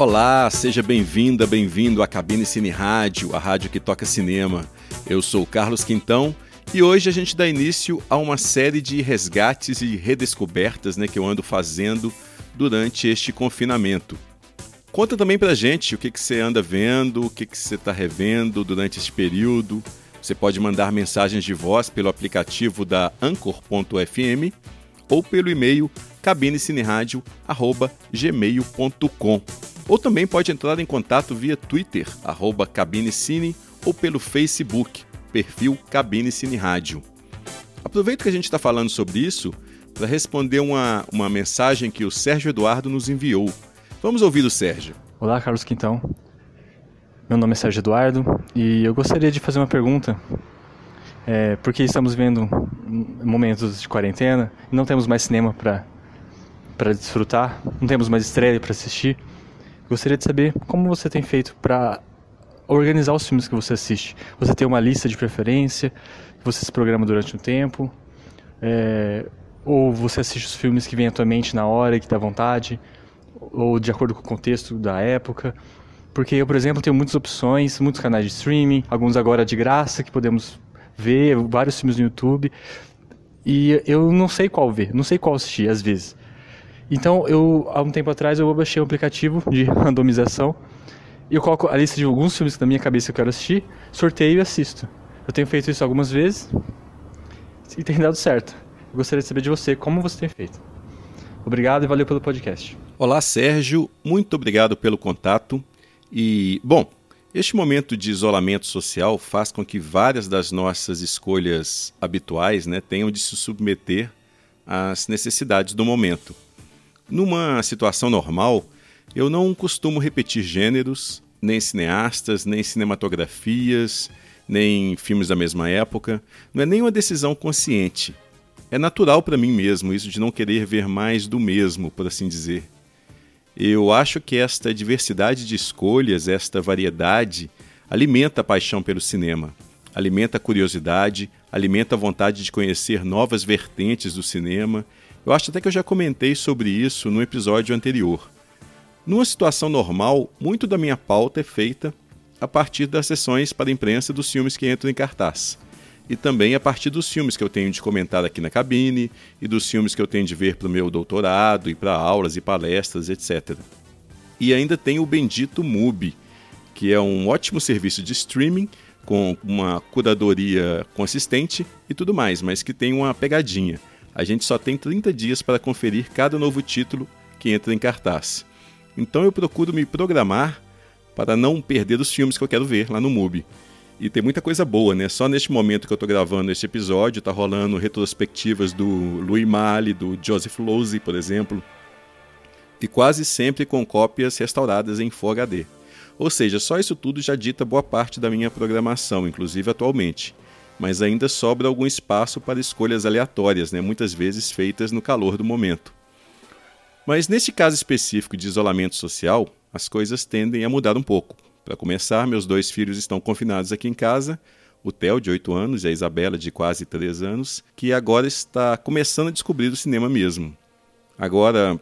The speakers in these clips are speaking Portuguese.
Olá, seja bem-vinda, bem-vindo à Cabine Cine Rádio, a rádio que toca cinema. Eu sou Carlos Quintão e hoje a gente dá início a uma série de resgates e redescobertas né, que eu ando fazendo durante este confinamento. Conta também pra gente o que, que você anda vendo, o que, que você está revendo durante este período. Você pode mandar mensagens de voz pelo aplicativo da Anchor.fm ou pelo e-mail cabinecineradio.gmail.com. Ou também pode entrar em contato via Twitter, arroba cabinecine, ou pelo Facebook, perfil Cabine Cine Rádio. Aproveito que a gente está falando sobre isso para responder uma, uma mensagem que o Sérgio Eduardo nos enviou. Vamos ouvir o Sérgio. Olá, Carlos Quintão. Meu nome é Sérgio Eduardo e eu gostaria de fazer uma pergunta. É, porque estamos vendo momentos de quarentena e não temos mais cinema para desfrutar, não temos mais estreia para assistir. Gostaria de saber como você tem feito para organizar os filmes que você assiste. Você tem uma lista de preferência? Você se programa durante um tempo? É, ou você assiste os filmes que vêm à tua mente na hora e que dá vontade? Ou de acordo com o contexto da época? Porque eu, por exemplo, tenho muitas opções, muitos canais de streaming, alguns agora de graça que podemos ver, vários filmes no YouTube. E eu não sei qual ver, não sei qual assistir às vezes. Então, eu há um tempo atrás eu baixei um aplicativo de randomização e eu coloco a lista de alguns filmes que na minha cabeça eu quero assistir, sorteio e assisto. Eu tenho feito isso algumas vezes e tem dado certo. Eu gostaria de saber de você como você tem feito. Obrigado e valeu pelo podcast. Olá, Sérgio. Muito obrigado pelo contato. E, bom, este momento de isolamento social faz com que várias das nossas escolhas habituais né, tenham de se submeter às necessidades do momento. Numa situação normal, eu não costumo repetir gêneros, nem cineastas, nem cinematografias, nem filmes da mesma época. Não é nenhuma decisão consciente. É natural para mim mesmo isso de não querer ver mais do mesmo, por assim dizer. Eu acho que esta diversidade de escolhas, esta variedade, alimenta a paixão pelo cinema, alimenta a curiosidade, alimenta a vontade de conhecer novas vertentes do cinema eu acho até que eu já comentei sobre isso no episódio anterior. Numa situação normal, muito da minha pauta é feita a partir das sessões para a imprensa dos filmes que entram em cartaz. E também a partir dos filmes que eu tenho de comentar aqui na cabine e dos filmes que eu tenho de ver para o meu doutorado e para aulas e palestras, etc. E ainda tem o bendito MUBI, que é um ótimo serviço de streaming com uma curadoria consistente e tudo mais, mas que tem uma pegadinha a gente só tem 30 dias para conferir cada novo título que entra em cartaz. Então eu procuro me programar para não perder os filmes que eu quero ver lá no MUBI. E tem muita coisa boa, né? Só neste momento que eu estou gravando este episódio, tá rolando retrospectivas do Louis Malle, do Joseph Losey, por exemplo. E quase sempre com cópias restauradas em Full HD. Ou seja, só isso tudo já dita boa parte da minha programação, inclusive atualmente mas ainda sobra algum espaço para escolhas aleatórias, né, muitas vezes feitas no calor do momento. Mas neste caso específico de isolamento social, as coisas tendem a mudar um pouco. Para começar, meus dois filhos estão confinados aqui em casa, o Theo, de 8 anos, e a Isabela, de quase 3 anos, que agora está começando a descobrir o cinema mesmo. Agora,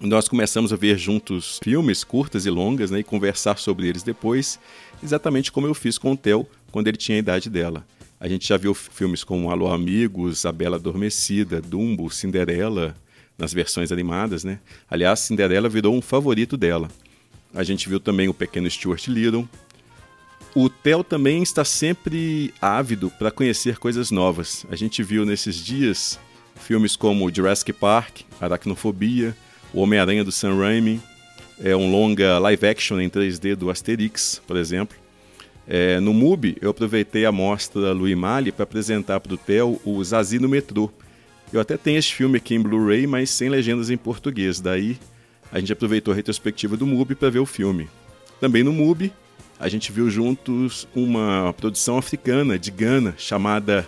nós começamos a ver juntos filmes curtas e longas né, e conversar sobre eles depois, exatamente como eu fiz com o Theo quando ele tinha a idade dela. A gente já viu filmes como Alô Amigos, A Bela Adormecida, Dumbo, Cinderela, nas versões animadas, né? Aliás, Cinderela virou um favorito dela. A gente viu também o Pequeno Stuart Little. O Theo também está sempre ávido para conhecer coisas novas. A gente viu nesses dias filmes como Jurassic Park, Aracnofobia, O Homem-Aranha do Sam Raimi, é um longa live action em 3D do Asterix, por exemplo. É, no MUBI, eu aproveitei a mostra Louis Malle para apresentar para o Theo o Zazie no metrô. Eu até tenho esse filme aqui em Blu-ray, mas sem legendas em português. Daí a gente aproveitou a retrospectiva do MUBI para ver o filme. Também no MUBI, a gente viu juntos uma produção africana de Gana chamada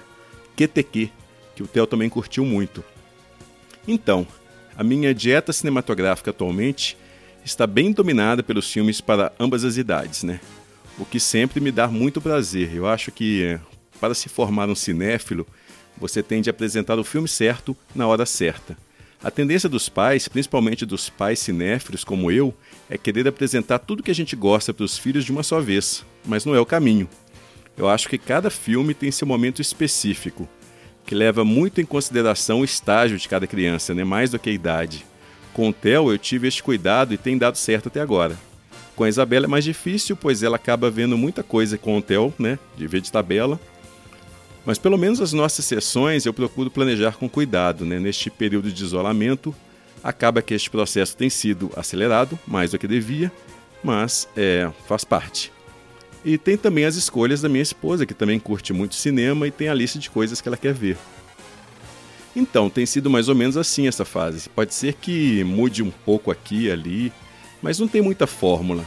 QTQ, que o Theo também curtiu muito. Então, a minha dieta cinematográfica atualmente está bem dominada pelos filmes para ambas as idades, né? O que sempre me dá muito prazer. Eu acho que para se formar um cinéfilo, você tem de apresentar o filme certo na hora certa. A tendência dos pais, principalmente dos pais cinéfilos como eu, é querer apresentar tudo que a gente gosta para os filhos de uma só vez, mas não é o caminho. Eu acho que cada filme tem seu momento específico, que leva muito em consideração o estágio de cada criança, né? mais do que a idade. Com o Theo eu tive este cuidado e tem dado certo até agora. Com a Isabela é mais difícil, pois ela acaba vendo muita coisa com o Theo, né? de ver de tabela, mas pelo menos as nossas sessões eu procuro planejar com cuidado. Né? Neste período de isolamento, acaba que este processo tem sido acelerado, mais do que devia, mas é, faz parte. E tem também as escolhas da minha esposa, que também curte muito cinema e tem a lista de coisas que ela quer ver. Então, tem sido mais ou menos assim essa fase. Pode ser que mude um pouco aqui e ali, mas não tem muita fórmula.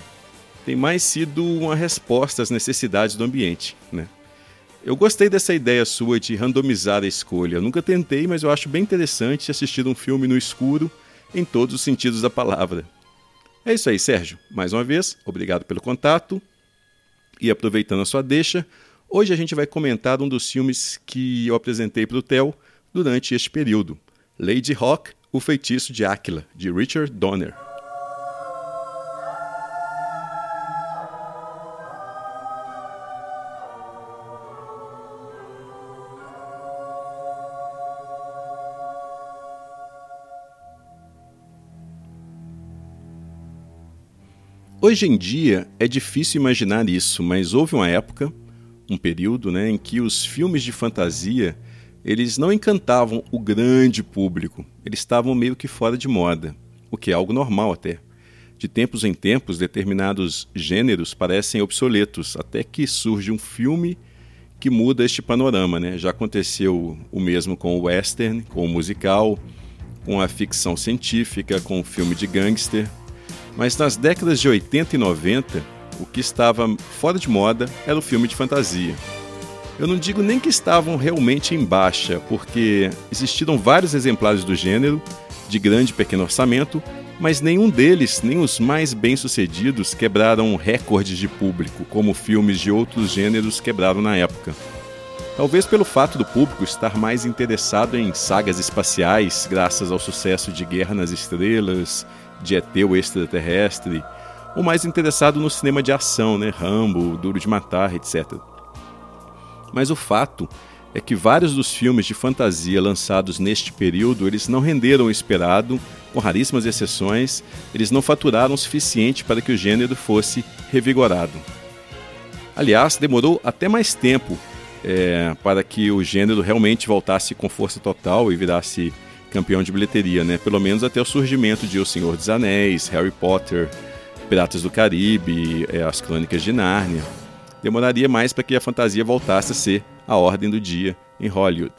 Tem mais sido uma resposta às necessidades do ambiente, né? Eu gostei dessa ideia sua de randomizar a escolha. Eu nunca tentei, mas eu acho bem interessante assistir um filme no escuro em todos os sentidos da palavra. É isso aí, Sérgio. Mais uma vez, obrigado pelo contato. E aproveitando a sua deixa, hoje a gente vai comentar um dos filmes que eu apresentei para o Theo durante este período: Lady Hawk, O Feitiço de Áquila, de Richard Donner. Hoje em dia é difícil imaginar isso, mas houve uma época, um período, né, em que os filmes de fantasia eles não encantavam o grande público. Eles estavam meio que fora de moda, o que é algo normal até. De tempos em tempos, determinados gêneros parecem obsoletos, até que surge um filme que muda este panorama. Né? Já aconteceu o mesmo com o western, com o musical, com a ficção científica, com o filme de gangster. Mas nas décadas de 80 e 90, o que estava fora de moda era o filme de fantasia. Eu não digo nem que estavam realmente em baixa, porque existiram vários exemplares do gênero, de grande e pequeno orçamento, mas nenhum deles, nem os mais bem-sucedidos, quebraram recordes de público, como filmes de outros gêneros quebraram na época. Talvez pelo fato do público estar mais interessado em sagas espaciais, graças ao sucesso de Guerra nas Estrelas, de ET ou extraterrestre, ou mais interessado no cinema de ação, né? Rambo, Duro de Matar, etc. Mas o fato é que vários dos filmes de fantasia lançados neste período, eles não renderam o esperado, com raríssimas exceções, eles não faturaram o suficiente para que o gênero fosse revigorado. Aliás, demorou até mais tempo é, para que o gênero realmente voltasse com força total e virasse campeão de bilheteria, né? Pelo menos até o surgimento de O Senhor dos Anéis, Harry Potter, Piratas do Caribe, é, As Crônicas de Nárnia. Demoraria mais para que a fantasia voltasse a ser a ordem do dia em Hollywood.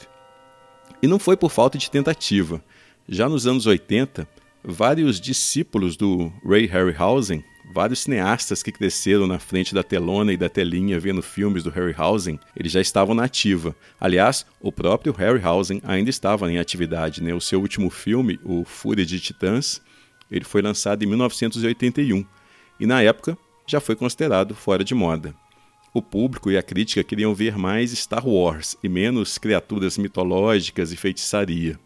E não foi por falta de tentativa. Já nos anos 80, vários discípulos do Ray Harryhausen vários cineastas que cresceram na frente da telona e da telinha vendo filmes do Harryhausen, eles já estavam na ativa. Aliás, o próprio Harryhausen ainda estava em atividade. Né? O seu último filme, o Fúria de Titãs, ele foi lançado em 1981 e na época já foi considerado fora de moda. O público e a crítica queriam ver mais Star Wars e menos criaturas mitológicas e feitiçaria.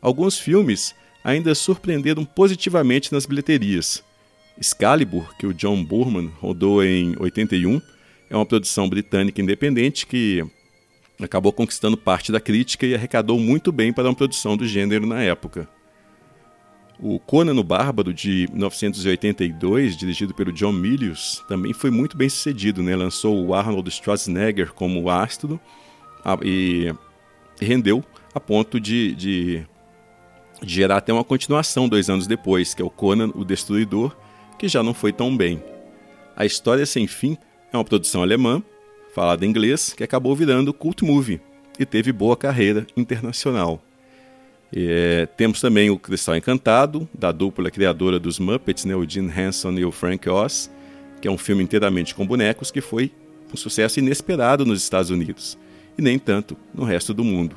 Alguns filmes ainda surpreenderam positivamente nas bilheterias, Excalibur, que o John Burman rodou em 81, é uma produção britânica independente que acabou conquistando parte da crítica e arrecadou muito bem para uma produção do gênero na época. O Conan o Bárbaro, de 1982, dirigido pelo John Milius, também foi muito bem sucedido. Né? Lançou o Arnold Schwarzenegger como astro e rendeu a ponto de, de, gerar até uma continuação dois anos depois, que é o Conan o Destruidor, que já não foi tão bem. A História Sem Fim é uma produção alemã, falada em inglês, que acabou virando cult movie e teve boa carreira internacional. É, temos também o Cristal Encantado, da dupla criadora dos Muppets, né, o Gene Henson e o Frank Oz, que é um filme inteiramente com bonecos que foi um sucesso inesperado nos Estados Unidos e nem tanto no resto do mundo.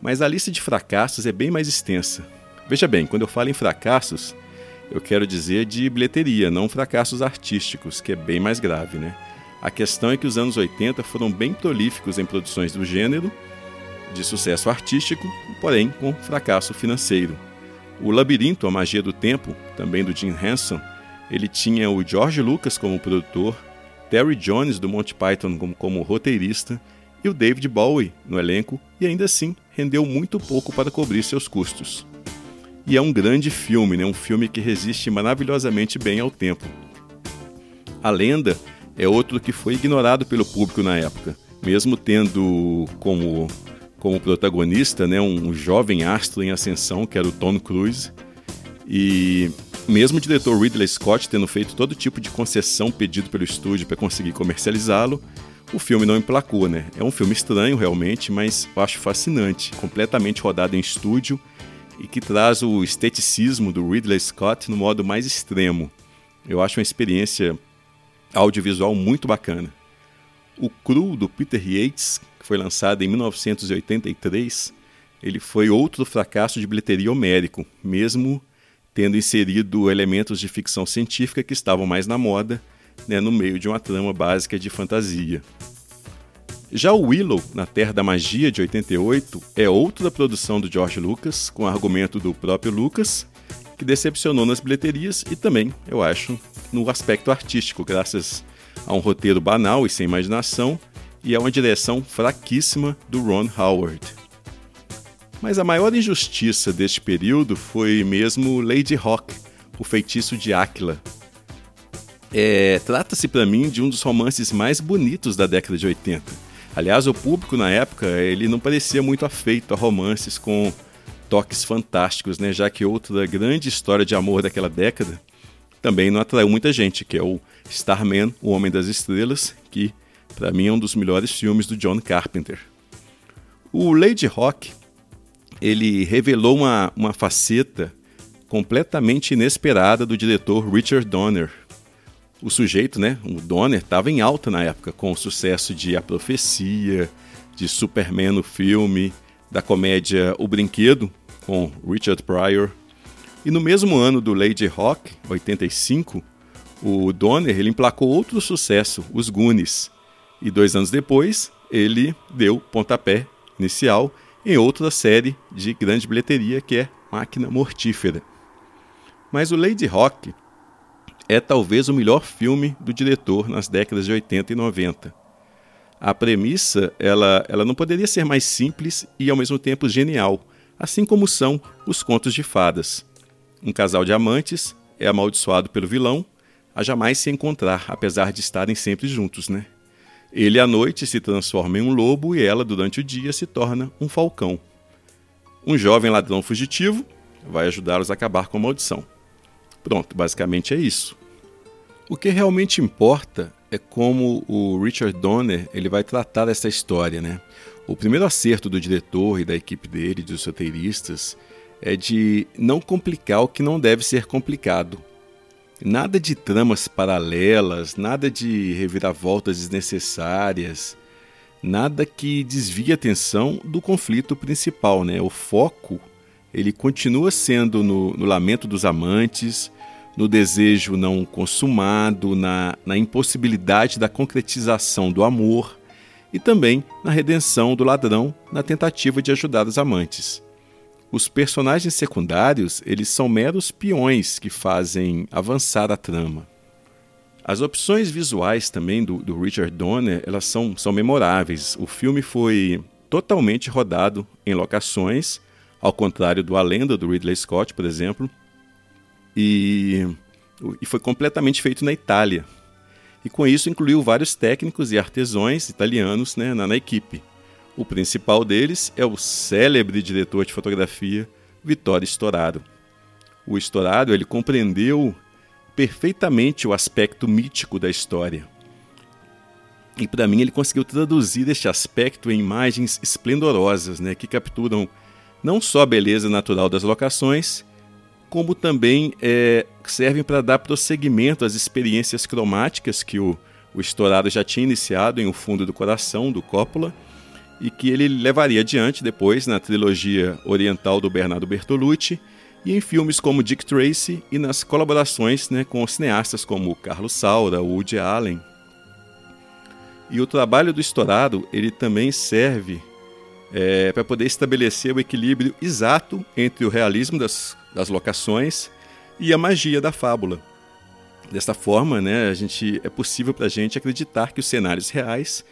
Mas a lista de fracassos é bem mais extensa. Veja bem, quando eu falo em fracassos, eu quero dizer de bilheteria, não fracassos artísticos, que é bem mais grave, né? A questão é que os anos 80 foram bem prolíficos em produções do gênero, de sucesso artístico, porém com fracasso financeiro. O Labirinto, a Magia do Tempo, também do Jim Henson, ele tinha o George Lucas como produtor, Terry Jones do Monty Python como, como roteirista e o David Bowie no elenco, e ainda assim rendeu muito pouco para cobrir seus custos. E é um grande filme, né? um filme que resiste maravilhosamente bem ao tempo. A Lenda é outro que foi ignorado pelo público na época, mesmo tendo como, como protagonista né, um jovem astro em ascensão, que era o Tom Cruise. E mesmo o diretor Ridley Scott tendo feito todo tipo de concessão pedido pelo estúdio para conseguir comercializá-lo, o filme não emplacou, né? É um filme estranho realmente, mas eu acho fascinante, completamente rodado em estúdio e que traz o esteticismo do Ridley Scott no modo mais extremo. Eu acho uma experiência audiovisual muito bacana. O Cru do Peter Yates, que foi lançado em 1983, ele foi outro fracasso de bilheteria homérico, mesmo tendo inserido elementos de ficção científica que estavam mais na moda, né, no meio de uma trama básica de fantasia. Já o Willow, na Terra da Magia, de 88, é outra produção do George Lucas, com argumento do próprio Lucas, que decepcionou nas bilheterias e também, eu acho, no aspecto artístico, graças a um roteiro banal e sem imaginação e a uma direção fraquíssima do Ron Howard. Mas a maior injustiça deste período foi mesmo Lady Rock, o feitiço de Áquila. É, Trata-se para mim de um dos romances mais bonitos da década de 80. Aliás, o público na época ele não parecia muito afeito a romances com toques fantásticos, né? já que outra grande história de amor daquela década também não atraiu muita gente, que é o Starman, O Homem das Estrelas, que para mim é um dos melhores filmes do John Carpenter. O Lady Rock ele revelou uma, uma faceta completamente inesperada do diretor Richard Donner. O sujeito, né, o Donner, estava em alta na época com o sucesso de A Profecia, de Superman no filme, da comédia O Brinquedo, com Richard Pryor, e no mesmo ano do Lady Rock, 85, o Donner ele emplacou outro sucesso, Os Goonies. E dois anos depois, ele deu pontapé inicial em outra série de grande bilheteria que é Máquina Mortífera. Mas o Lady Rock é talvez o melhor filme do diretor nas décadas de 80 e 90. A premissa ela, ela não poderia ser mais simples e ao mesmo tempo genial, assim como são os contos de fadas. Um casal de amantes é amaldiçoado pelo vilão a jamais se encontrar, apesar de estarem sempre juntos, né? Ele à noite se transforma em um lobo e ela durante o dia se torna um falcão. Um jovem ladrão fugitivo vai ajudá-los a acabar com a maldição. Pronto, basicamente é isso. O que realmente importa é como o Richard Donner ele vai tratar essa história, né? O primeiro acerto do diretor e da equipe dele, dos roteiristas, é de não complicar o que não deve ser complicado. Nada de tramas paralelas, nada de reviravoltas desnecessárias, nada que desvie a atenção do conflito principal. Né? O foco ele continua sendo no, no lamento dos amantes, no desejo não consumado, na, na impossibilidade da concretização do amor e também na redenção do ladrão na tentativa de ajudar os amantes. Os personagens secundários, eles são meros peões que fazem avançar a trama. As opções visuais também do, do Richard Donner, elas são, são memoráveis. O filme foi totalmente rodado em locações, ao contrário do A Lenda do Ridley Scott, por exemplo, e, e foi completamente feito na Itália. E com isso incluiu vários técnicos e artesãos italianos né, na, na equipe. O principal deles é o célebre diretor de fotografia Vittorio Storaro. O Storaro ele compreendeu perfeitamente o aspecto mítico da história. E para mim ele conseguiu traduzir este aspecto em imagens esplendorosas, né, que capturam não só a beleza natural das locações, como também é, servem para dar prosseguimento às experiências cromáticas que o, o Storaro já tinha iniciado em O Fundo do Coração, do Coppola, e que ele levaria adiante depois na trilogia oriental do Bernardo Bertolucci e em filmes como Dick Tracy e nas colaborações né, com cineastas como Carlos Saura, Woody Allen. E o trabalho do Estourado ele também serve é, para poder estabelecer o equilíbrio exato entre o realismo das, das locações e a magia da fábula. Desta forma, né, a gente, é possível para a gente acreditar que os cenários reais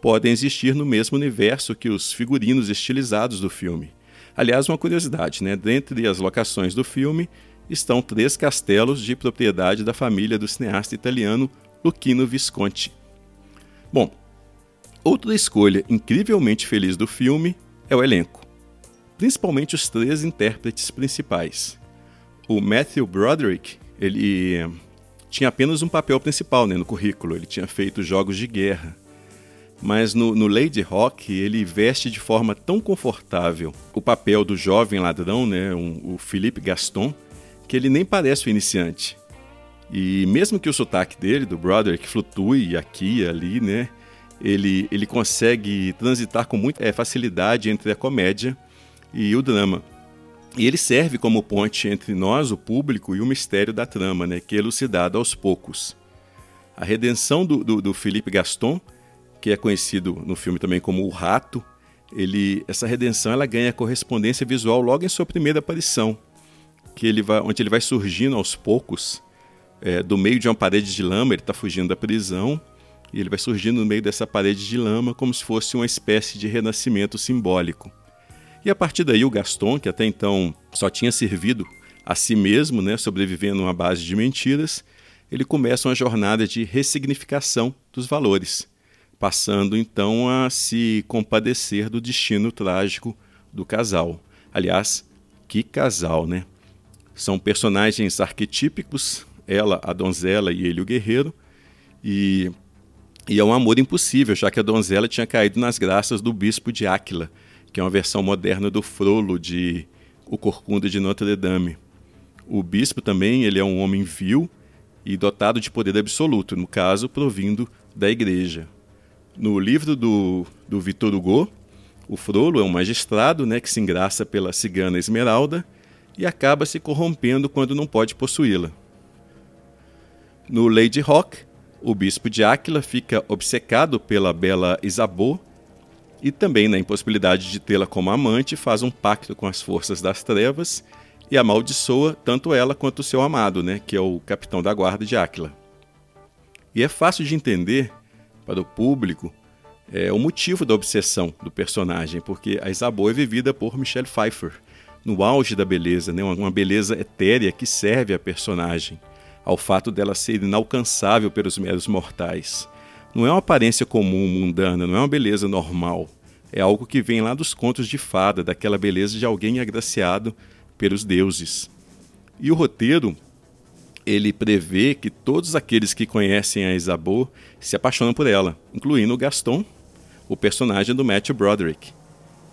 podem existir no mesmo universo que os figurinos estilizados do filme. Aliás, uma curiosidade, né? dentre as locações do filme estão três castelos de propriedade da família do cineasta italiano Luchino Visconti. Bom, outra escolha incrivelmente feliz do filme é o elenco, principalmente os três intérpretes principais. O Matthew Broderick, ele tinha apenas um papel principal né, no currículo, ele tinha feito jogos de guerra. Mas no, no Lady Rock ele veste de forma tão confortável o papel do jovem ladrão, né, um, o Philippe Gaston, que ele nem parece o iniciante. E mesmo que o sotaque dele, do brother, que flutue aqui e ali, né? Ele, ele consegue transitar com muita é, facilidade entre a comédia e o drama. E ele serve como ponte entre nós, o público, e o mistério da trama, né, que é elucidado aos poucos. A redenção do, do, do Felipe Gaston, que é conhecido no filme também como o Rato, ele, essa redenção ela ganha correspondência visual logo em sua primeira aparição, que ele vai, onde ele vai surgindo aos poucos é, do meio de uma parede de lama, ele está fugindo da prisão, e ele vai surgindo no meio dessa parede de lama como se fosse uma espécie de renascimento simbólico. E a partir daí o Gaston, que até então só tinha servido a si mesmo, né, sobrevivendo uma base de mentiras, ele começa uma jornada de ressignificação dos valores, passando então a se compadecer do destino trágico do casal. Aliás, que casal, né? São personagens arquetípicos, ela, a donzela e ele, o guerreiro, e, e é um amor impossível, já que a donzela tinha caído nas graças do bispo de Áquila, que é uma versão moderna do Frollo de O Corcunda de Notre Dame. O bispo também ele é um homem vil e dotado de poder absoluto, no caso, provindo da igreja. No livro do, do Victor Hugo, o Frollo é um magistrado né, que se engraça pela cigana Esmeralda e acaba se corrompendo quando não pode possuí-la. No Lady Rock, o bispo de Áquila fica obcecado pela bela Isabeau e também na impossibilidade de tê-la como amante faz um pacto com as forças das trevas e amaldiçoa tanto ela quanto o seu amado, né, que é o capitão da guarda de Áquila. E é fácil de entender para o público é, o motivo da obsessão do personagem, porque a Isabeau é vivida por Michelle Pfeiffer, no auge da beleza, né? uma beleza etérea que serve à personagem, ao fato dela ser inalcançável pelos meros mortais. Não é uma aparência comum, mundana, não é uma beleza normal. É algo que vem lá dos contos de fada, daquela beleza de alguém agraciado pelos deuses. E o roteiro, ele prevê que todos aqueles que conhecem a Isabeau se apaixonam por ela, incluindo o Gaston, o personagem do Matthew Broderick.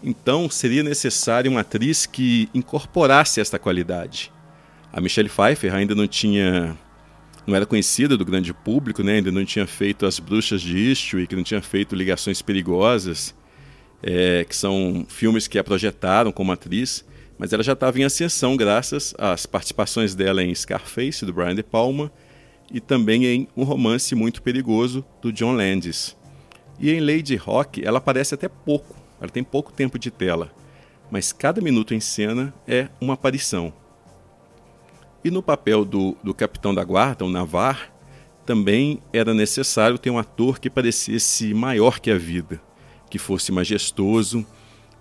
Então, seria necessário uma atriz que incorporasse esta qualidade. A Michelle Pfeiffer ainda não tinha não era conhecida do grande público, né? ainda não tinha feito As Bruxas de Eastwick, que não tinha feito Ligações Perigosas, é, que são filmes que a projetaram como atriz, mas ela já estava em ascensão graças às participações dela em Scarface, do Brian De Palma, e também em Um Romance Muito Perigoso, do John Landis. E em Lady Rock, ela aparece até pouco, ela tem pouco tempo de tela, mas cada minuto em cena é uma aparição. E no papel do, do capitão da guarda, o Navar, também era necessário ter um ator que parecesse maior que a vida, que fosse majestoso,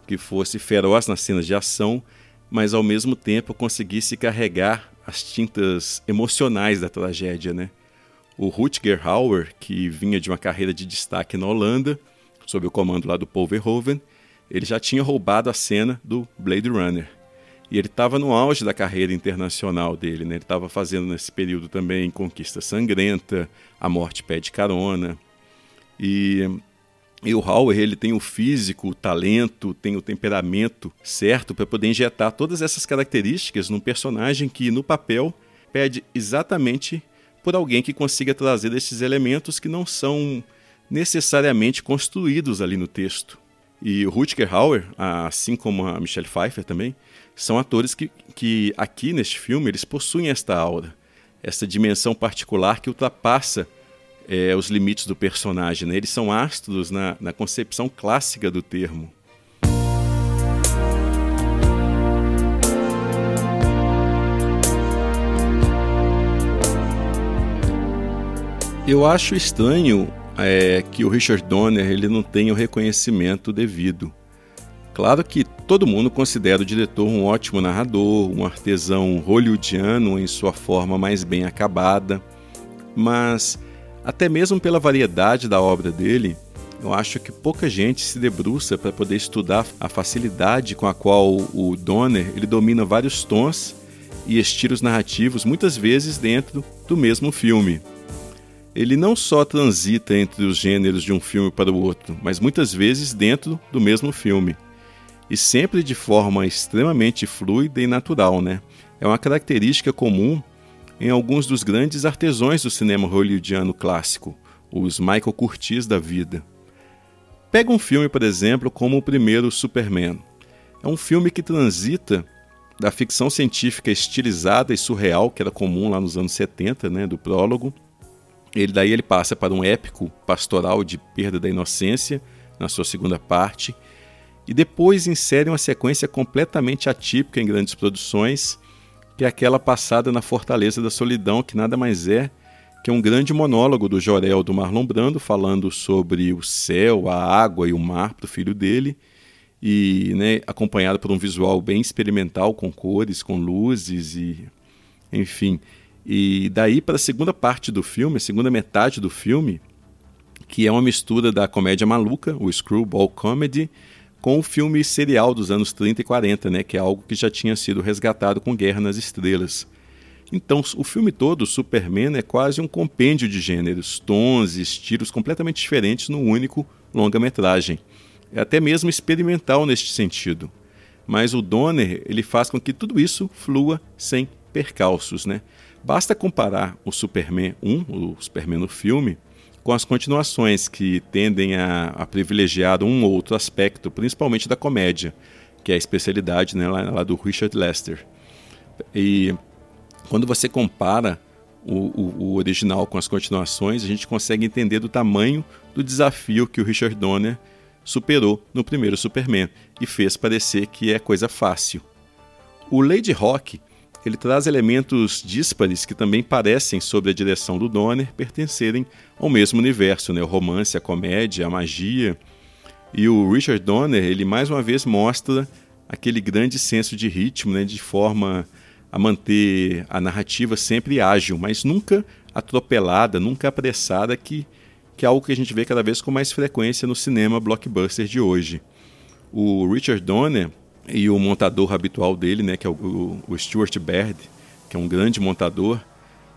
que fosse feroz nas cenas de ação, mas ao mesmo tempo conseguisse carregar as tintas emocionais da tragédia, né? O Rutger Hauer, que vinha de uma carreira de destaque na Holanda, sob o comando lá do Paul Verhoeven, ele já tinha roubado a cena do Blade Runner. E ele estava no auge da carreira internacional dele, né? Ele estava fazendo nesse período também Conquista Sangrenta, A Morte Pede Carona. E, e o Hauer, ele tem o físico, o talento, tem o temperamento certo para poder injetar todas essas características num personagem que, no papel, pede exatamente por alguém que consiga trazer esses elementos que não são necessariamente construídos ali no texto. E o Rutger Hauer, assim como a Michelle Pfeiffer também, são atores que, que aqui neste filme eles possuem esta aura, esta dimensão particular que ultrapassa é, os limites do personagem. Né? Eles são astros na, na concepção clássica do termo. Eu acho estranho é, que o Richard Donner ele não tenha o reconhecimento devido Claro que todo mundo considera o diretor um ótimo narrador, um artesão hollywoodiano em sua forma mais bem acabada, mas até mesmo pela variedade da obra dele, eu acho que pouca gente se debruça para poder estudar a facilidade com a qual o Donner ele domina vários tons e estilos narrativos, muitas vezes dentro do mesmo filme. Ele não só transita entre os gêneros de um filme para o outro, mas muitas vezes dentro do mesmo filme. E sempre de forma extremamente fluida e natural, né? É uma característica comum em alguns dos grandes artesãos do cinema hollywoodiano clássico, os Michael Curtiz da vida. Pega um filme, por exemplo, como o primeiro Superman. É um filme que transita da ficção científica estilizada e surreal, que era comum lá nos anos 70, né, do prólogo. Ele daí ele passa para um épico pastoral de perda da inocência na sua segunda parte, e depois insere uma sequência completamente atípica em grandes produções, que é aquela passada na Fortaleza da Solidão, que nada mais é que um grande monólogo do Jorel do Marlon Brando falando sobre o céu, a água e o mar para o filho dele, e né, acompanhado por um visual bem experimental com cores, com luzes e enfim. E daí para a segunda parte do filme, a segunda metade do filme, que é uma mistura da comédia maluca, o screwball comedy, com o filme serial dos anos 30 e 40, né, que é algo que já tinha sido resgatado com Guerra nas Estrelas. Então, o filme todo, Superman, é quase um compêndio de gêneros, tons e estilos completamente diferentes no único longa-metragem. É até mesmo experimental neste sentido. Mas o Donner ele faz com que tudo isso flua sem percalços. Né? Basta comparar o Superman 1, o Superman no filme, com as continuações que tendem a, a privilegiar um ou outro aspecto, principalmente da comédia, que é a especialidade né, lá, lá do Richard Lester. E quando você compara o, o, o, original com as continuações, a gente consegue entender do tamanho do desafio que o Richard Donner superou no primeiro Superman e fez parecer que é coisa fácil. O Lady Rock ele traz elementos díspares que também parecem, sob a direção do Donner, pertencerem ao mesmo universo, né? o romance, a comédia, a magia. E o Richard Donner, ele mais uma vez mostra aquele grande senso de ritmo, né? de forma a manter a narrativa sempre ágil, mas nunca atropelada, nunca apressada, que, que é algo que a gente vê cada vez com mais frequência no cinema blockbuster de hoje. O Richard Donner e o montador habitual dele, né, que é o, o Stuart Baird, que é um grande montador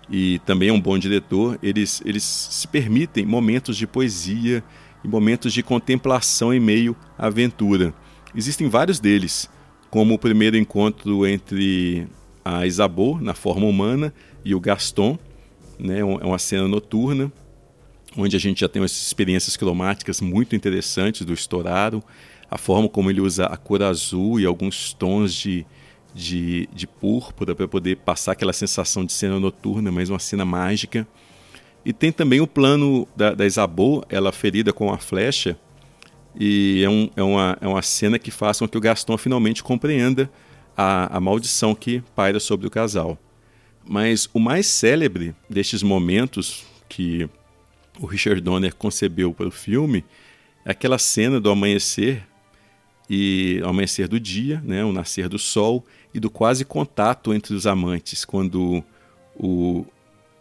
e também é um bom diretor, eles, eles se permitem momentos de poesia e momentos de contemplação em meio à aventura. Existem vários deles, como o primeiro encontro entre a Isabeau na forma humana e o Gaston, né? É uma cena noturna onde a gente já tem umas experiências cromáticas muito interessantes do Storaro, a forma como ele usa a cor azul e alguns tons de, de, de púrpura para poder passar aquela sensação de cena noturna, mas uma cena mágica. E tem também o plano da, da ela ferida com a flecha, e é, um, é, uma, é uma cena que faz com que o Gaston finalmente compreenda a, a maldição que paira sobre o casal. Mas o mais célebre destes momentos que o Richard Donner concebeu para o filme é aquela cena do amanhecer e amanhecer do dia, né, o nascer do sol e do quase contato entre os amantes, quando o,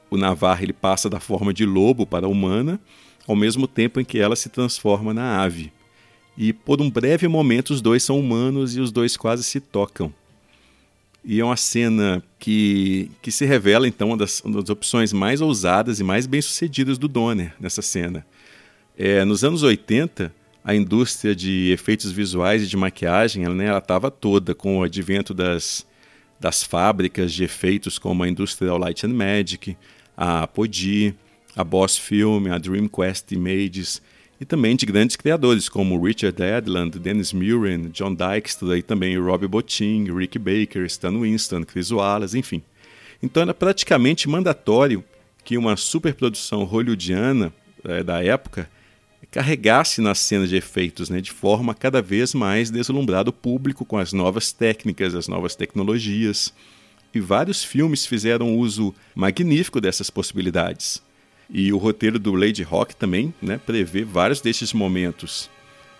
o Navarre ele passa da forma de lobo para a humana, ao mesmo tempo em que ela se transforma na ave. E por um breve momento os dois são humanos e os dois quase se tocam. E é uma cena que, que se revela, então, uma das, uma das opções mais ousadas e mais bem-sucedidas do Donner nessa cena. É, nos anos 80, a indústria de efeitos visuais e de maquiagem ela estava né, toda com o advento das, das fábricas de efeitos como a Industrial Light and Magic, a Apogee, a Boss Film, a Dreamquest Images e também de grandes criadores como Richard Edlund, Dennis Muren, John Dykstra e também Robbie Bottin, Rick Baker, Stan Winston, Chris Wallace, enfim. Então era praticamente mandatório que uma superprodução hollywoodiana é, da época carregasse nas cenas de efeitos, né, de forma cada vez mais deslumbrar o público com as novas técnicas, as novas tecnologias. E vários filmes fizeram uso magnífico dessas possibilidades. E o roteiro do Lady Rock também né, prevê vários desses momentos.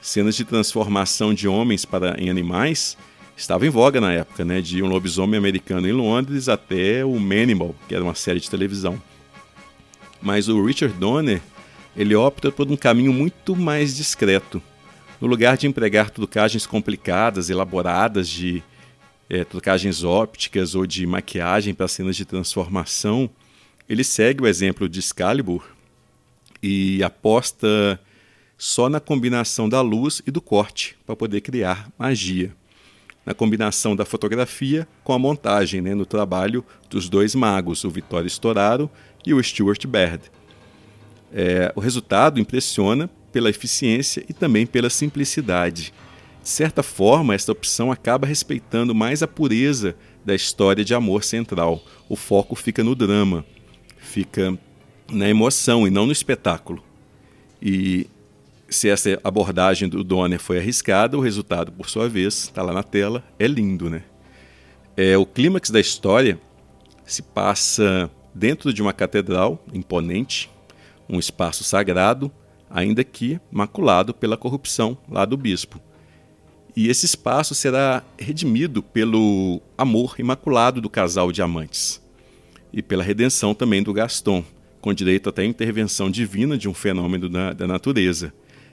Cenas de transformação de homens para em animais estava em voga na época, né, de um lobisomem americano em Londres até o Manimal, que era uma série de televisão. Mas o Richard Donner, ele opta por um caminho muito mais discreto. No lugar de empregar trucagens complicadas, elaboradas de é, trucagens ópticas ou de maquiagem para cenas de transformação, ele segue o exemplo de Excalibur e aposta só na combinação da luz e do corte para poder criar magia. Na combinação da fotografia com a montagem, né, no trabalho dos dois magos, o Vittorio Storaro e o Stuart Baird. É, o resultado impressiona pela eficiência e também pela simplicidade. De certa forma, esta opção acaba respeitando mais a pureza da história de amor central. O foco fica no drama, fica na emoção e não no espetáculo. E se essa abordagem do Donner foi arriscada, o resultado, por sua vez, está lá na tela, é lindo, né? É, o clímax da história se passa dentro de uma catedral imponente, um espaço sagrado, ainda que maculado pela corrupção lá do bispo. E esse espaço será redimido pelo amor imaculado do casal de amantes e pela redenção também do Gaston, com direito até à intervenção divina de um fenômeno da, da natureza.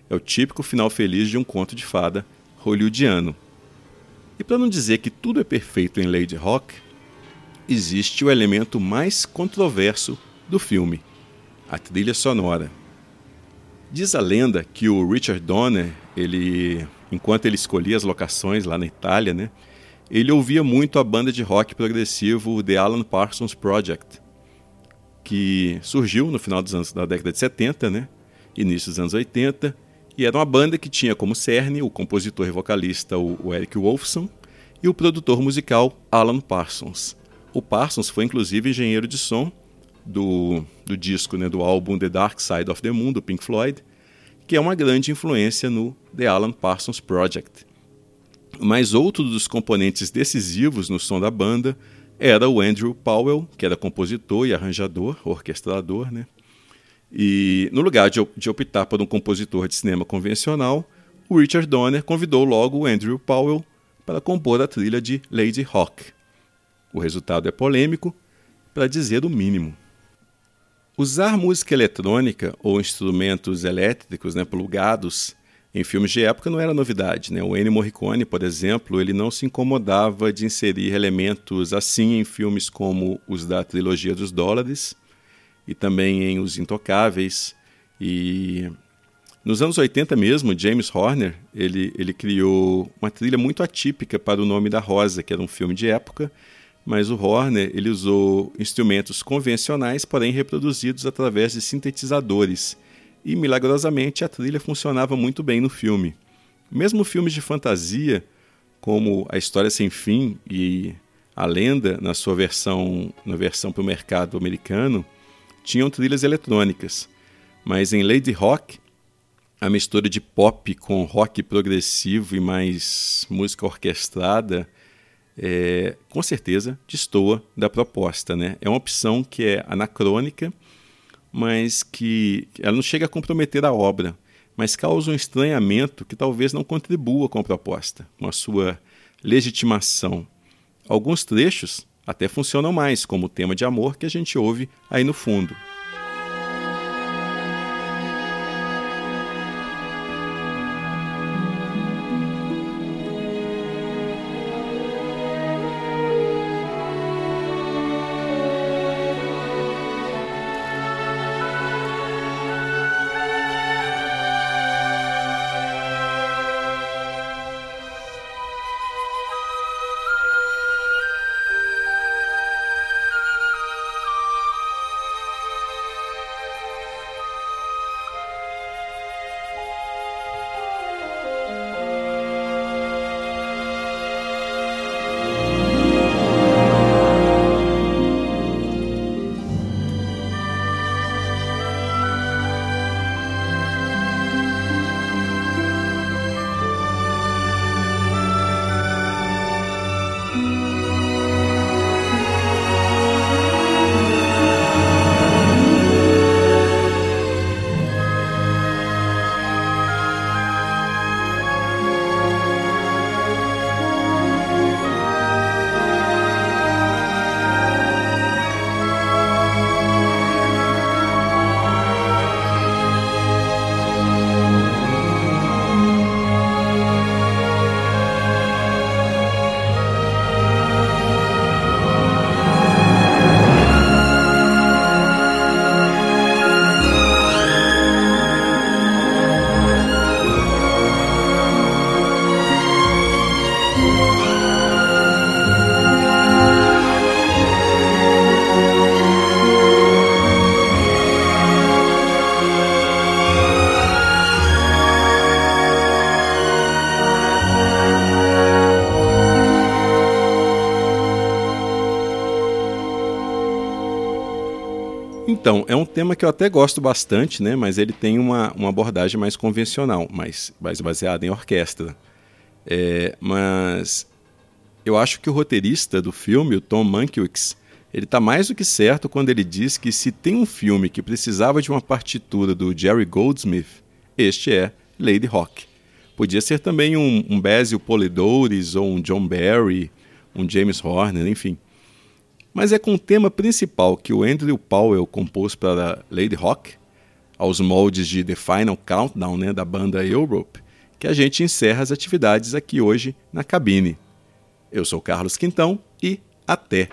É o típico final feliz de um conto de fada hollywoodiano. E para não dizer que tudo é perfeito em Lady Rock, existe o elemento mais controverso do filme, a trilha sonora. Diz a lenda que o Richard Donner, ele, enquanto ele escolhia as locações lá na Itália, né, ele ouvia muito a banda de rock progressivo The Alan Parsons Project, que surgiu no final dos anos da década de 70, né, início dos anos 80, e era uma banda que tinha como cerne o compositor e vocalista o, Eric Wolfson e o produtor musical Alan Parsons. O Parsons foi inclusive engenheiro de som do, do disco, né, do álbum The Dark Side of the Moon, do Pink Floyd, que é uma grande influência no The Alan Parsons Project. Mas outro dos componentes decisivos no som da banda era o Andrew Powell, que era compositor e arranjador, orquestrador, né? E no lugar de, de optar por um compositor de cinema convencional, o Richard Donner convidou logo o Andrew Powell para compor a trilha de Lady Hawk. O resultado é polêmico, para dizer o mínimo. Usar música eletrônica ou instrumentos elétricos né, plugados em filmes de época não era novidade. Né? O Ennio Morricone, por exemplo, ele não se incomodava de inserir elementos assim em filmes como os da trilogia dos dólares e também em Os Intocáveis. E nos anos 80 mesmo, James Horner ele, ele criou uma trilha muito atípica para O Nome da Rosa, que era um filme de época, mas o Horner ele usou instrumentos convencionais, porém reproduzidos através de sintetizadores, e milagrosamente a trilha funcionava muito bem no filme. Mesmo filmes de fantasia, como A História Sem Fim e A Lenda, na sua versão na versão para o mercado americano, tinham trilhas eletrônicas. Mas em Lady Rock, a mistura de pop com rock progressivo e mais música orquestrada é, com certeza destoa da proposta. Né? É uma opção que é anacrônica, mas que ela não chega a comprometer a obra, mas causa um estranhamento que talvez não contribua com a proposta, com a sua legitimação. Alguns trechos até funcionam mais, como o tema de amor que a gente ouve aí no fundo. Então, é um tema que eu até gosto bastante, né? Mas ele tem uma, uma abordagem mais convencional, mais, mais baseada em orquestra. É, mas eu acho que o roteirista do filme, o Tom Mankiewicz, ele está mais do que certo quando ele diz que se tem um filme que precisava de uma partitura do Jerry Goldsmith, este é Lady Rock. Podia ser também um, um Basil Polidores ou um John Barry, um James Horner, enfim. Mas é com o tema principal que o Andrew Powell compôs para Lady Rock, aos moldes de The Final Countdown né, da banda Europe, que a gente encerra as atividades aqui hoje na cabine. Eu sou Carlos Quintão e até!